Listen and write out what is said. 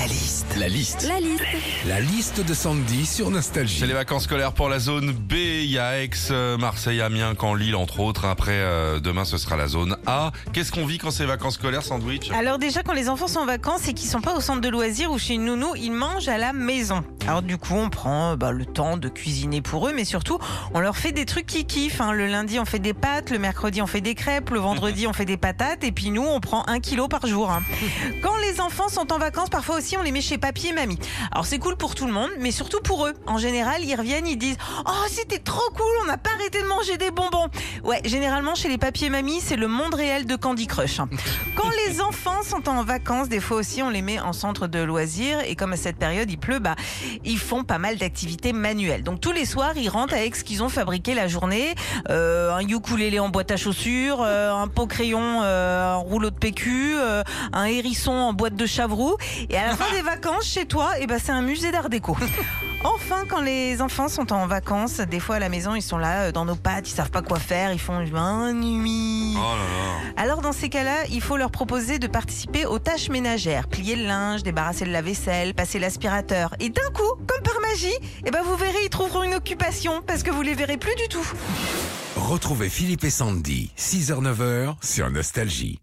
La liste. La liste. La liste. La liste de Sandy sur Nostalgie. C'est les vacances scolaires pour la zone B. Il y a Aix, euh, Marseille, Amiens, Caen, Lille, entre autres. Après, euh, demain, ce sera la zone A. Qu'est-ce qu'on vit quand c'est vacances scolaires, sandwich? Alors déjà, quand les enfants sont en vacances et qu'ils sont pas au centre de loisirs ou chez une nounou, ils mangent à la maison. Alors du coup, on prend bah, le temps de cuisiner pour eux, mais surtout, on leur fait des trucs qui kiffent. hein. Le lundi, on fait des pâtes, le mercredi, on fait des crêpes, le vendredi, on fait des patates, et puis nous, on prend un kilo par jour. hein. Quand les enfants sont en vacances, parfois aussi, on les met chez papy et mamie. Alors c'est cool pour tout le monde, mais surtout pour eux. En général, ils reviennent, ils disent « Oh, c'était trop cool, on n'a pas arrêté de manger des bonbons !» Ouais, généralement, chez les papy et mamies, c'est le monde réel de Candy Crush. hein. Quand les enfants sont en vacances, des fois aussi, on les met en centre de loisirs. Et comme à cette période, il pleut, bah, ils font pas mal d'activités manuelles. Donc tous les soirs, ils rentrent avec ce qu'ils ont fabriqué la journée. Euh, un ukulélé en boîte à chaussures, euh, un pot crayon euh, en rouleau de PQ, euh, un hérisson en boîte de chavroux. Et à la fin des vacances, chez toi, eh ben, c'est un musée d'art déco. Enfin, quand les enfants sont en vacances, des fois à la maison, ils sont là euh, dans nos pattes, ils savent pas quoi faire, ils font un nuit. Oh là là. Alors dans ces cas-là, il faut leur proposer de participer aux tâches ménagères, plier le linge, débarrasser le lave-vaisselle, passer l'aspirateur. Et d'un comme par magie, eh ben vous verrez, ils trouveront une occupation parce que vous les verrez plus du tout. Retrouvez Philippe et Sandy, 6h-9h sur Nostalgie.